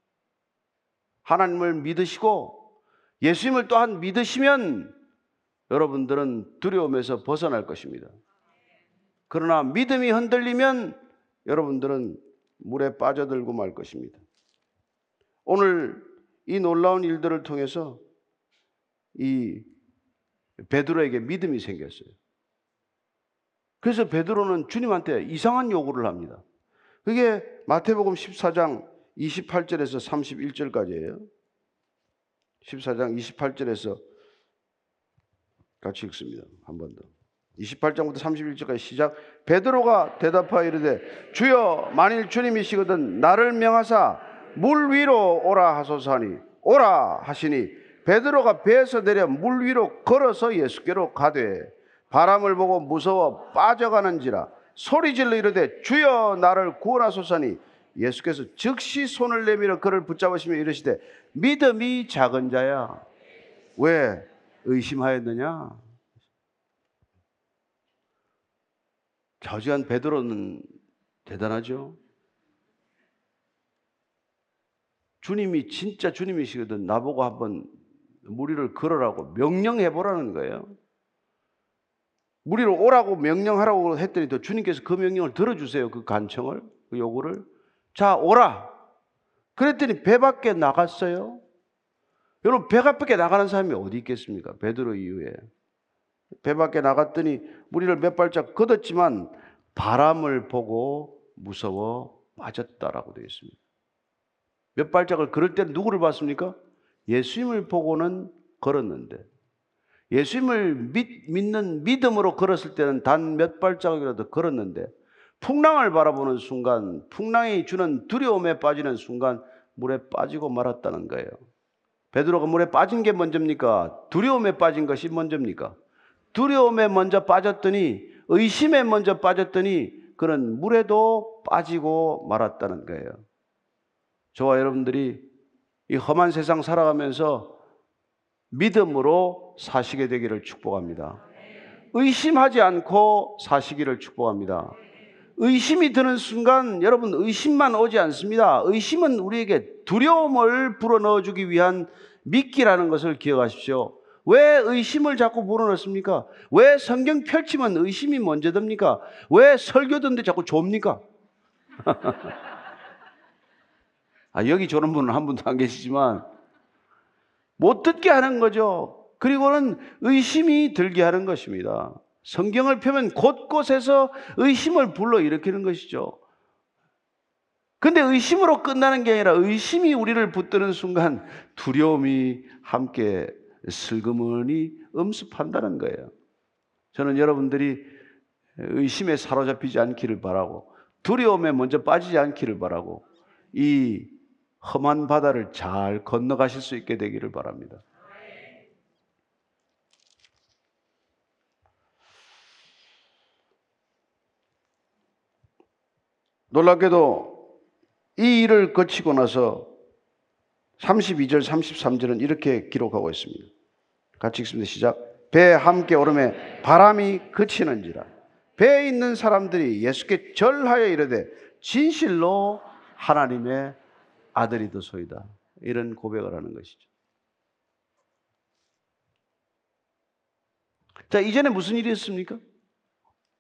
하나님을 믿으시고 예수님을 또한 믿으시면 여러분들은 두려움에서 벗어날 것입니다. 그러나 믿음이 흔들리면 여러분들은 물에 빠져들고 말 것입니다. 오늘 이 놀라운 일들을 통해서 이 베드로에게 믿음이 생겼어요. 그래서 베드로는 주님한테 이상한 요구를 합니다. 그게 마태복음 14장 28절에서 31절까지예요. 14장 28절에서 같이 읽습니다. 한 번 더. 28장부터 31절까지 시작. 베드로가 대답하여 이르되 주여 만일 주님이시거든 나를 명하사 물 위로 오라 하소서 하니 오라 하시니. 베드로가 배에서 내려 물 위로 걸어서 예수께로 가되 바람을 보고 무서워 빠져가는지라 소리 질러 이르되 주여 나를 구원하소서니. 예수께서 즉시 손을 내밀어 그를 붙잡으시며 이르시되 믿음이 작은 자야. 왜 의심하였느냐 저지한 베드로는 대단하죠. 주님이 진짜 주님이시거든 나보고 한번 무리를 걸으라고 명령해 보라는 거예요. 무리로 오라고 명령하라고 했더니 또 주님께서 그 명령을 들어주세요. 그 간청을, 그 요구를. 자, 오라. 그랬더니 배 밖에 나갔어요. 여러분, 배 밖에 나가는 사람이 어디 있겠습니까? 베드로 이후에. 배 밖에 나갔더니 무리를 몇 발짝 걷었지만 바람을 보고 무서워 빠졌다라고 되어 있습니다. 몇 발짝을 걸을 때 누구를 봤습니까? 예수님을 보고는 걸었는데 예수님을 믿, 믿는 믿음으로 걸었을 때는 단 몇 발자국이라도 걸었는데 풍랑을 바라보는 순간 풍랑이 주는 두려움에 빠지는 순간 물에 빠지고 말았다는 거예요. 베드로가 물에 빠진 게 먼저입니까? 두려움에 빠진 것이 먼저입니까? 두려움에 먼저 빠졌더니 의심에 먼저 빠졌더니 그런 물에도 빠지고 말았다는 거예요. 저와 여러분들이 이 험한 세상 살아가면서 믿음으로 사시게 되기를 축복합니다. 의심하지 않고 사시기를 축복합니다. 의심이 드는 순간 여러분 의심만 오지 않습니다. 의심은 우리에게 두려움을 불어넣어 주기 위한 믿기라는 것을 기억하십시오. 왜 의심을 자꾸 불어넣습니까? 왜 성경 펼치면 의심이 먼저 듭니까? 왜 설교 듣는데 자꾸 좁니까? 아, 여기 저런 분은 한 분도 안 계시지만 못 듣게 하는 거죠. 그리고는 의심이 들게 하는 것입니다. 성경을 펴면 곳곳에서 의심을 불러 일으키는 것이죠. 근데 의심으로 끝나는 게 아니라 의심이 우리를 붙드는 순간 두려움이 함께 슬그머니 음습한다는 거예요. 저는 여러분들이 의심에 사로잡히지 않기를 바라고 두려움에 먼저 빠지지 않기를 바라고 이 험한 바다를 잘 건너가실 수 있게 되기를 바랍니다. 놀랍게도 이 일을 거치고 나서 32절, 33절은 이렇게 기록하고 있습니다. 같이 읽습니다. 시작. 배 함께 오름에 바람이 그치는지라. 배에 있는 사람들이 예수께 절하여 이르되 진실로 하나님의 아들이 더소이다. 이런 고백을 하는 것이죠. 자, 이전에 무슨 일이 있습니까?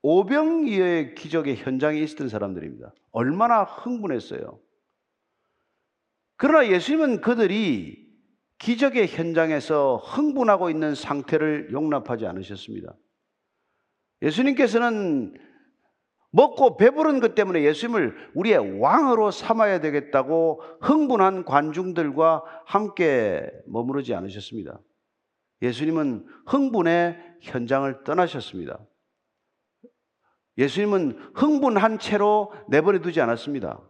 오병이어의 기적의 현장에 있었던 사람들입니다. 얼마나 흥분했어요. 그러나 예수님은 그들이 기적의 현장에서 흥분하고 있는 상태를 용납하지 않으셨습니다. 예수님께서는 먹고 배부른 것 때문에 예수님을 우리의 왕으로 삼아야 되겠다고 흥분한 관중들과 함께 머무르지 않으셨습니다. 예수님은 흥분의 현장을 떠나셨습니다. 예수님은 흥분한 채로 내버려 두지 않았습니다.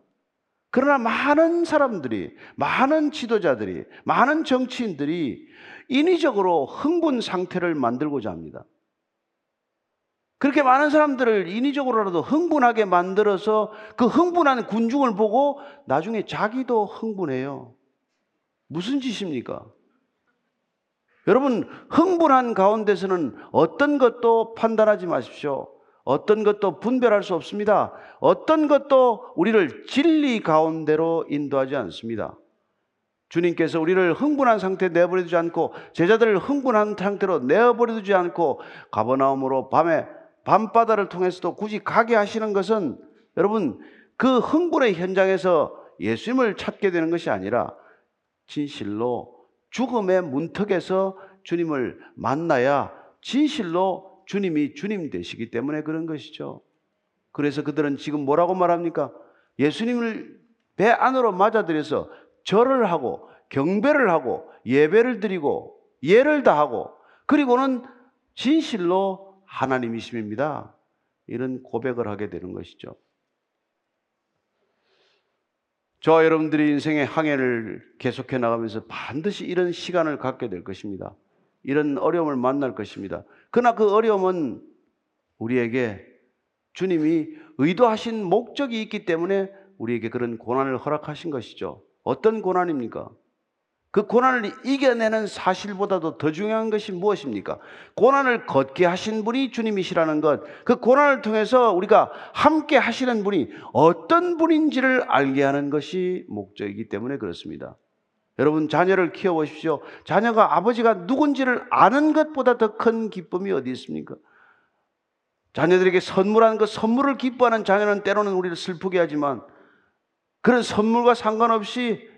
그러나 많은 사람들이, 많은 지도자들이, 많은 정치인들이 인위적으로 흥분 상태를 만들고자 합니다. 그렇게 많은 사람들을 인위적으로라도 흥분하게 만들어서 그 흥분한 군중을 보고 나중에 자기도 흥분해요. 무슨 짓입니까? 여러분, 흥분한 가운데서는 어떤 것도 판단하지 마십시오. 어떤 것도 분별할 수 없습니다. 어떤 것도 우리를 진리 가운데로 인도하지 않습니다. 주님께서 우리를 흥분한 상태에 내버려두지 않고 제자들을 흥분한 상태로 내버려두지 않고 가버나움으로 밤에 밤바다를 통해서도 굳이 가게 하시는 것은 여러분 그 흥분의 현장에서 예수님을 찾게 되는 것이 아니라 진실로 죽음의 문턱에서 주님을 만나야 진실로 주님이 주님 되시기 때문에 그런 것이죠. 그래서 그들은 지금 뭐라고 말합니까? 예수님을 배 안으로 맞아들여서 절을 하고 경배를 하고 예배를 드리고 예를 다하고 그리고는 진실로 하나님이심입니다. 이런 고백을 하게 되는 것이죠. 저와 여러분들이 인생의 항해를 계속해 나가면서 반드시 이런 시간을 갖게 될 것입니다. 이런 어려움을 만날 것입니다. 그러나 그 어려움은 우리에게 주님이 의도하신 목적이 있기 때문에 우리에게 그런 고난을 허락하신 것이죠. 어떤 고난입니까? 그 고난을 이겨내는 사실보다도 더 중요한 것이 무엇입니까? 고난을 걷게 하신 분이 주님이시라는 것, 그 고난을 통해서 우리가 함께 하시는 분이 어떤 분인지를 알게 하는 것이 목적이기 때문에 그렇습니다. 여러분, 자녀를 키워보십시오. 자녀가 아버지가 누군지를 아는 것보다 더 큰 기쁨이 어디 있습니까? 자녀들에게 선물하는 것, 선물을 기뻐하는 자녀는 때로는 우리를 슬프게 하지만 그런 선물과 상관없이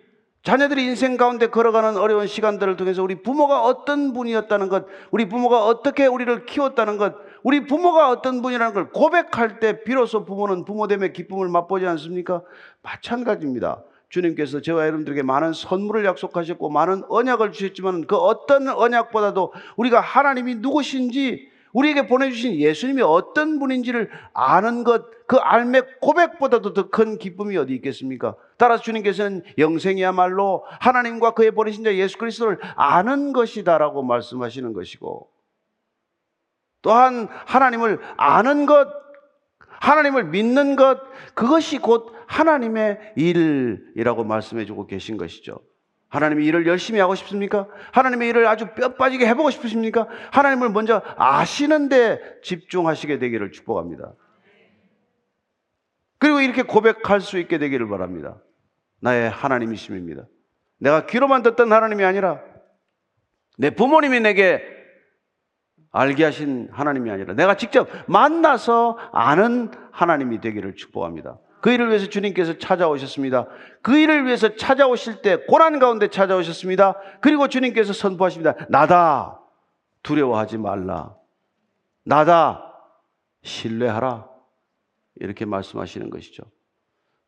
자녀들이 인생 가운데 걸어가는 어려운 시간들을 통해서 우리 부모가 어떤 분이었다는 것, 우리 부모가 어떻게 우리를 키웠다는 것, 우리 부모가 어떤 분이라는 걸 고백할 때 비로소 부모는 부모됨의 기쁨을 맛보지 않습니까? 마찬가지입니다. 주님께서 저와 여러분들에게 많은 선물을 약속하셨고 많은 언약을 주셨지만 그 어떤 언약보다도 우리가 하나님이 누구신지 우리에게 보내주신 예수님이 어떤 분인지를 아는 것, 그 알매 고백보다도 더 큰 기쁨이 어디 있겠습니까? 따라서 주님께서는 영생이야말로 하나님과 그의 보내신 자 예수 그리스도를 아는 것이다라고 말씀하시는 것이고 또한 하나님을 아는 것, 하나님을 믿는 것, 그것이 곧 하나님의 일이라고 말씀해 주고 계신 것이죠. 하나님의 일을 열심히 하고 싶습니까? 하나님의 일을 아주 뼈 빠지게 해보고 싶으십니까? 하나님을 먼저 아시는데 집중하시게 되기를 축복합니다. 그리고 이렇게 고백할 수 있게 되기를 바랍니다. 나의 하나님이심입니다. 내가 귀로만 듣던 하나님이 아니라 내 부모님이 내게 알게 하신 하나님이 아니라 내가 직접 만나서 아는 하나님이 되기를 축복합니다. 그 일을 위해서 주님께서 찾아오셨습니다. 그 일을 위해서 찾아오실 때 고난 가운데 찾아오셨습니다. 그리고 주님께서 선포하십니다. 나다. 두려워하지 말라. 나다. 신뢰하라. 이렇게 말씀하시는 것이죠.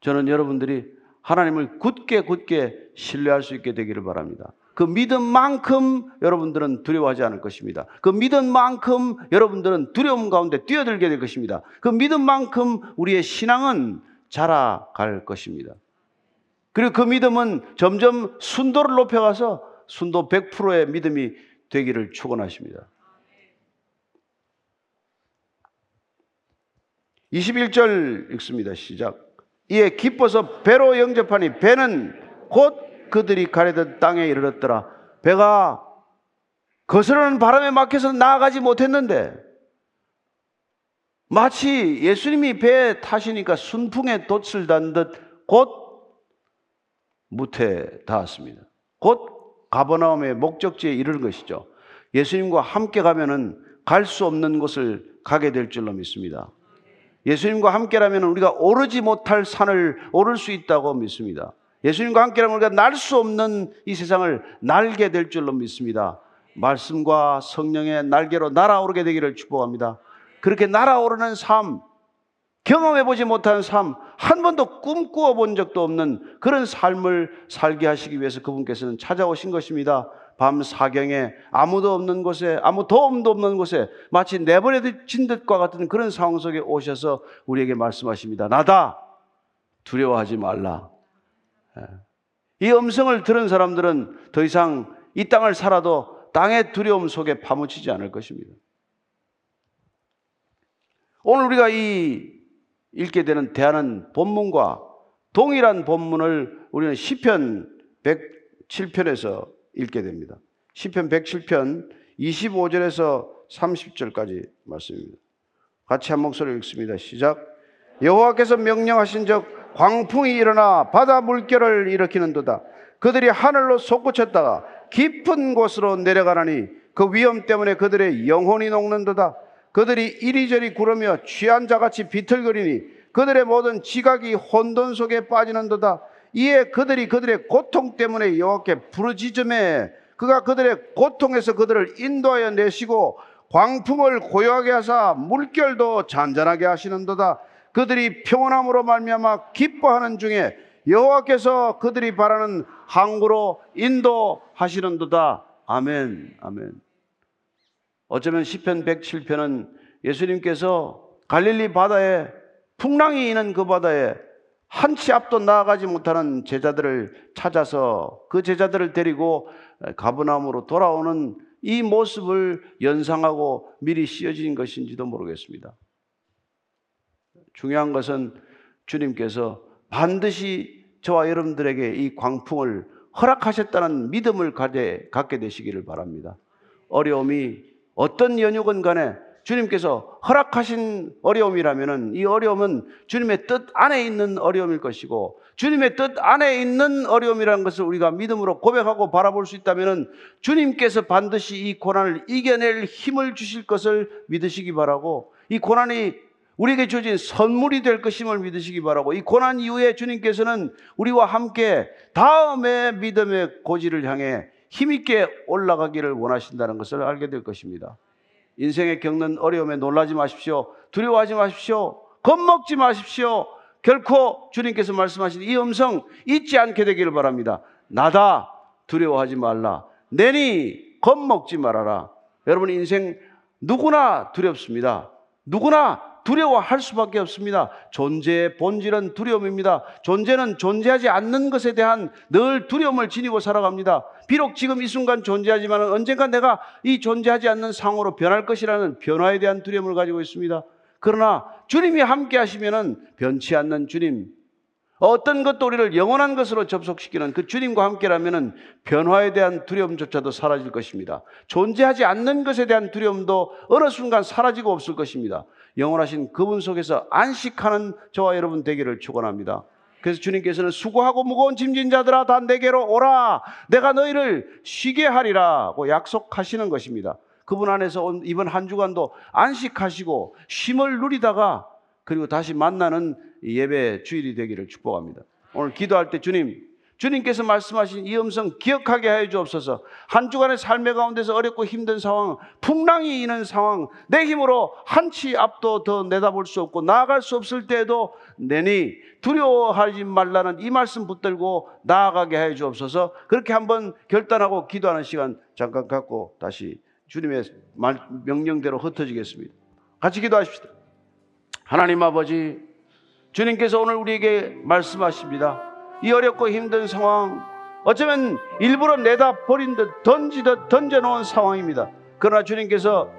저는 여러분들이 하나님을 굳게 굳게 신뢰할 수 있게 되기를 바랍니다. 그 믿음만큼 여러분들은 두려워하지 않을 것입니다. 그 믿음만큼 여러분들은 두려움 가운데 뛰어들게 될 것입니다. 그 믿음만큼 우리의 신앙은 자라갈 것입니다. 그리고 그 믿음은 점점 순도를 높여가서 순도 100%의 믿음이 되기를 축원하십니다. 21절 읽습니다. 시작. 이에 기뻐서 배로 영접하니 배는 곧 그들이 가려던 땅에 이르렀더라. 배가 거스르는 바람에 막혀서 나아가지 못했는데 마치 예수님이 배에 타시니까 순풍에 돛을 단 듯 곧 무태 닿았습니다. 곧 가버나움의 목적지에 이르는 것이죠. 예수님과 함께 가면은 갈 수 없는 곳을 가게 될 줄로 믿습니다. 예수님과 함께라면 우리가 오르지 못할 산을 오를 수 있다고 믿습니다. 예수님과 함께라면 우리가 날 수 없는 이 세상을 날게 될 줄로 믿습니다. 말씀과 성령의 날개로 날아오르게 되기를 축복합니다. 그렇게 날아오르는 삶, 경험해 보지 못한 삶, 한 번도 꿈꾸어 본 적도 없는 그런 삶을 살게 하시기 위해서 그분께서는 찾아오신 것입니다. 밤 사경에 아무도 없는 곳에 아무 도움도 없는 곳에 마치 내버려진 듯과 같은 그런 상황 속에 오셔서 우리에게 말씀하십니다. 나다 두려워하지 말라. 예. 이 음성을 들은 사람들은 더 이상 이 땅을 살아도 땅의 두려움 속에 파묻히지 않을 것입니다. 오늘 우리가 이 읽게 되는 대하는 본문과 동일한 본문을 우리는 시편 107편에서 읽게 됩니다. 시편 107편 25절에서 30절까지 말씀입니다. 같이 한 목소리 읽습니다. 시작. 여호와께서 명령하신 적 광풍이 일어나 바다 물결을 일으키는도다. 그들이 하늘로 솟구쳤다가 깊은 곳으로 내려가라니 그 위험 때문에 그들의 영혼이 녹는도다. 그들이 이리저리 구르며 취한 자같이 비틀거리니 그들의 모든 지각이 혼돈 속에 빠지는도다. 이에 그들이 그들의 고통 때문에 여호와께 부르짖음에 그가 그들의 고통에서 그들을 인도하여 내시고 광풍을 고요하게 하사 물결도 잔잔하게 하시는도다. 그들이 평온함으로 말미암아 기뻐하는 중에 여호와께서 그들이 바라는 항구로 인도하시는도다. 아멘. 아멘. 어쩌면 시편 107편은 예수님께서 갈릴리 바다에 풍랑이 있는 그 바다에 한 치 앞도 나아가지 못하는 제자들을 찾아서 그 제자들을 데리고 가브나움으로 돌아오는 이 모습을 연상하고 미리 씌어진 것인지도 모르겠습니다. 중요한 것은 주님께서 반드시 저와 여러분들에게 이 광풍을 허락하셨다는 믿음을 갖게 되시기를 바랍니다. 어려움이 어떤 연육은 간에 주님께서 허락하신 어려움이라면 이 어려움은 주님의 뜻 안에 있는 어려움일 것이고 주님의 뜻 안에 있는 어려움이라는 것을 우리가 믿음으로 고백하고 바라볼 수 있다면 주님께서 반드시 이 고난을 이겨낼 힘을 주실 것을 믿으시기 바라고 이 고난이 우리에게 주어진 선물이 될 것임을 믿으시기 바라고 이 고난 이후에 주님께서는 우리와 함께 다음의 믿음의 고지를 향해 힘있게 올라가기를 원하신다는 것을 알게 될 것입니다. 인생에 겪는 어려움에 놀라지 마십시오. 두려워하지 마십시오. 겁먹지 마십시오. 결코 주님께서 말씀하신 이 음성 잊지 않게 되기를 바랍니다. 나다 두려워하지 말라. 내니 겁먹지 말아라. 여러분 인생 누구나 두렵습니다. 누구나 두려워할 수밖에 없습니다. 존재의 본질은 두려움입니다. 존재는 존재하지 않는 것에 대한 늘 두려움을 지니고 살아갑니다. 비록 지금 이 순간 존재하지만 언젠가 내가 이 존재하지 않는 상으로 변할 것이라는 변화에 대한 두려움을 가지고 있습니다. 그러나 주님이 함께 하시면은 변치 않는 주님, 어떤 것도 우리를 영원한 것으로 접속시키는 그 주님과 함께라면 변화에 대한 두려움조차도 사라질 것입니다. 존재하지 않는 것에 대한 두려움도 어느 순간 사라지고 없을 것입니다. 영원하신 그분 속에서 안식하는 저와 여러분 되기를 축원합니다. 그래서 주님께서는 수고하고 무거운 짐진 자들아 다 내게로 오라 내가 너희를 쉬게 하리라고 약속하시는 것입니다. 그분 안에서 온 이번 한 주간도 안식하시고 쉼을 누리다가 그리고 다시 만나는 예배 주일이 되기를 축복합니다. 오늘 기도할 때 주님 주님께서 말씀하신 이 음성 기억하게 하여 주옵소서. 한 주간의 삶의 가운데서 어렵고 힘든 상황, 풍랑이 있는 상황, 내 힘으로 한 치 앞도 더 내다볼 수 없고 나아갈 수 없을 때에도 내니 두려워하지 말라는 이 말씀 붙들고 나아가게 하여 주옵소서. 그렇게 한번 결단하고 기도하는 시간 잠깐 갖고 다시 주님의 명령대로 흩어지겠습니다. 같이 기도하십시다. 하나님 아버지, 주님께서 오늘 우리에게 말씀하십니다. 이 어렵고 힘든 상황, 어쩌면 일부러 내다 버린 듯 던지듯 던져놓은 상황입니다. 그러나 주님께서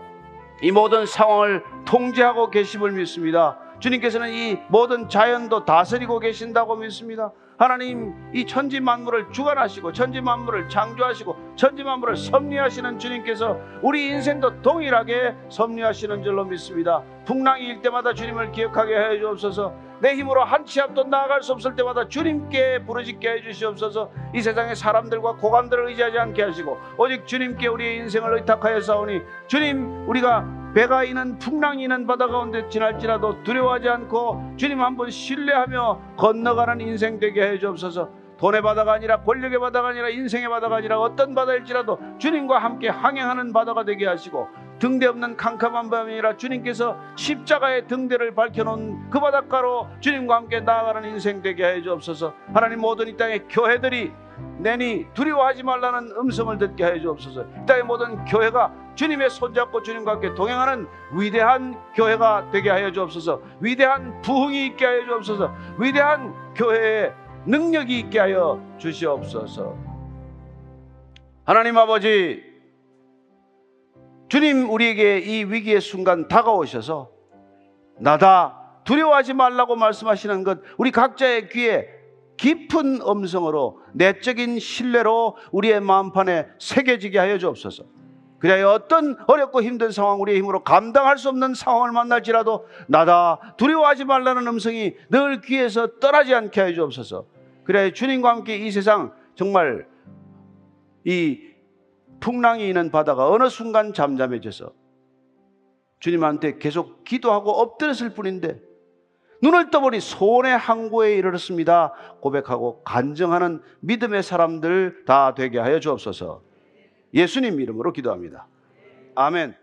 이 모든 상황을 통제하고 계심을 믿습니다. 주님께서는 이 모든 자연도 다스리고 계신다고 믿습니다. 하나님 이 천지 만물을 주관하시고 천지 만물을 창조하시고 천지 만물을 섭리하시는 주님께서 우리 인생도 동일하게 섭리하시는 줄로 믿습니다. 풍랑이 일 때마다 주님을 기억하게 해 주옵소서. 내 힘으로 한 치 앞도 나아갈 수 없을 때마다 주님께 부르짖게 해 주시옵소서. 이 세상의 사람들과 고관들을 의지하지 않게 하시고 오직 주님께 우리의 인생을 의탁하여 싸우니 주님 우리가 배가 있는 풍랑이 있는 바다 가운데 지날지라도 두려워하지 않고 주님 한 번 신뢰하며 건너가는 인생 되게 해 주옵소서. 돈의 바다가 아니라 권력의 바다가 아니라 인생의 바다가 아니라 어떤 바다일지라도 주님과 함께 항행하는 바다가 되게 하시고 등대 없는 캄캄한 밤이 아니라 주님께서 십자가의 등대를 밝혀놓은 그 바닷가로 주님과 함께 나아가는 인생 되게 해 주옵소서 하나님 모든 이 땅의 교회들이 내니 두려워하지 말라는 음성을 듣게 하여 주옵소서. 이 땅의 모든 교회가 주님의 손잡고 주님과 함께 동행하는 위대한 교회가 되게 하여 주옵소서. 위대한 부흥이 있게 하여 주옵소서. 위대한 교회의 능력이 있게 하여 주시옵소서. 하나님 아버지, 주님 우리에게 이 위기의 순간 다가오셔서 나다 두려워하지 말라고 말씀하시는 것 우리 각자의 귀에 깊은 음성으로 내적인 신뢰로 우리의 마음판에 새겨지게 하여 주옵소서. 그래야 어떤 어렵고 힘든 상황 우리의 힘으로 감당할 수 없는 상황을 만날지라도 나다 두려워하지 말라는 음성이 늘 귀에서 떠나지 않게 하여 주옵소서. 그래야 주님과 함께 이 세상 정말 이 풍랑이 있는 바다가 어느 순간 잠잠해져서 주님한테 계속 기도하고 엎드렸을 뿐인데 눈을 떠보니 소원의 항구에 이르렀습니다. 고백하고 간증하는 믿음의 사람들 다 되게 하여 주옵소서. 예수님 이름으로 기도합니다. 아멘.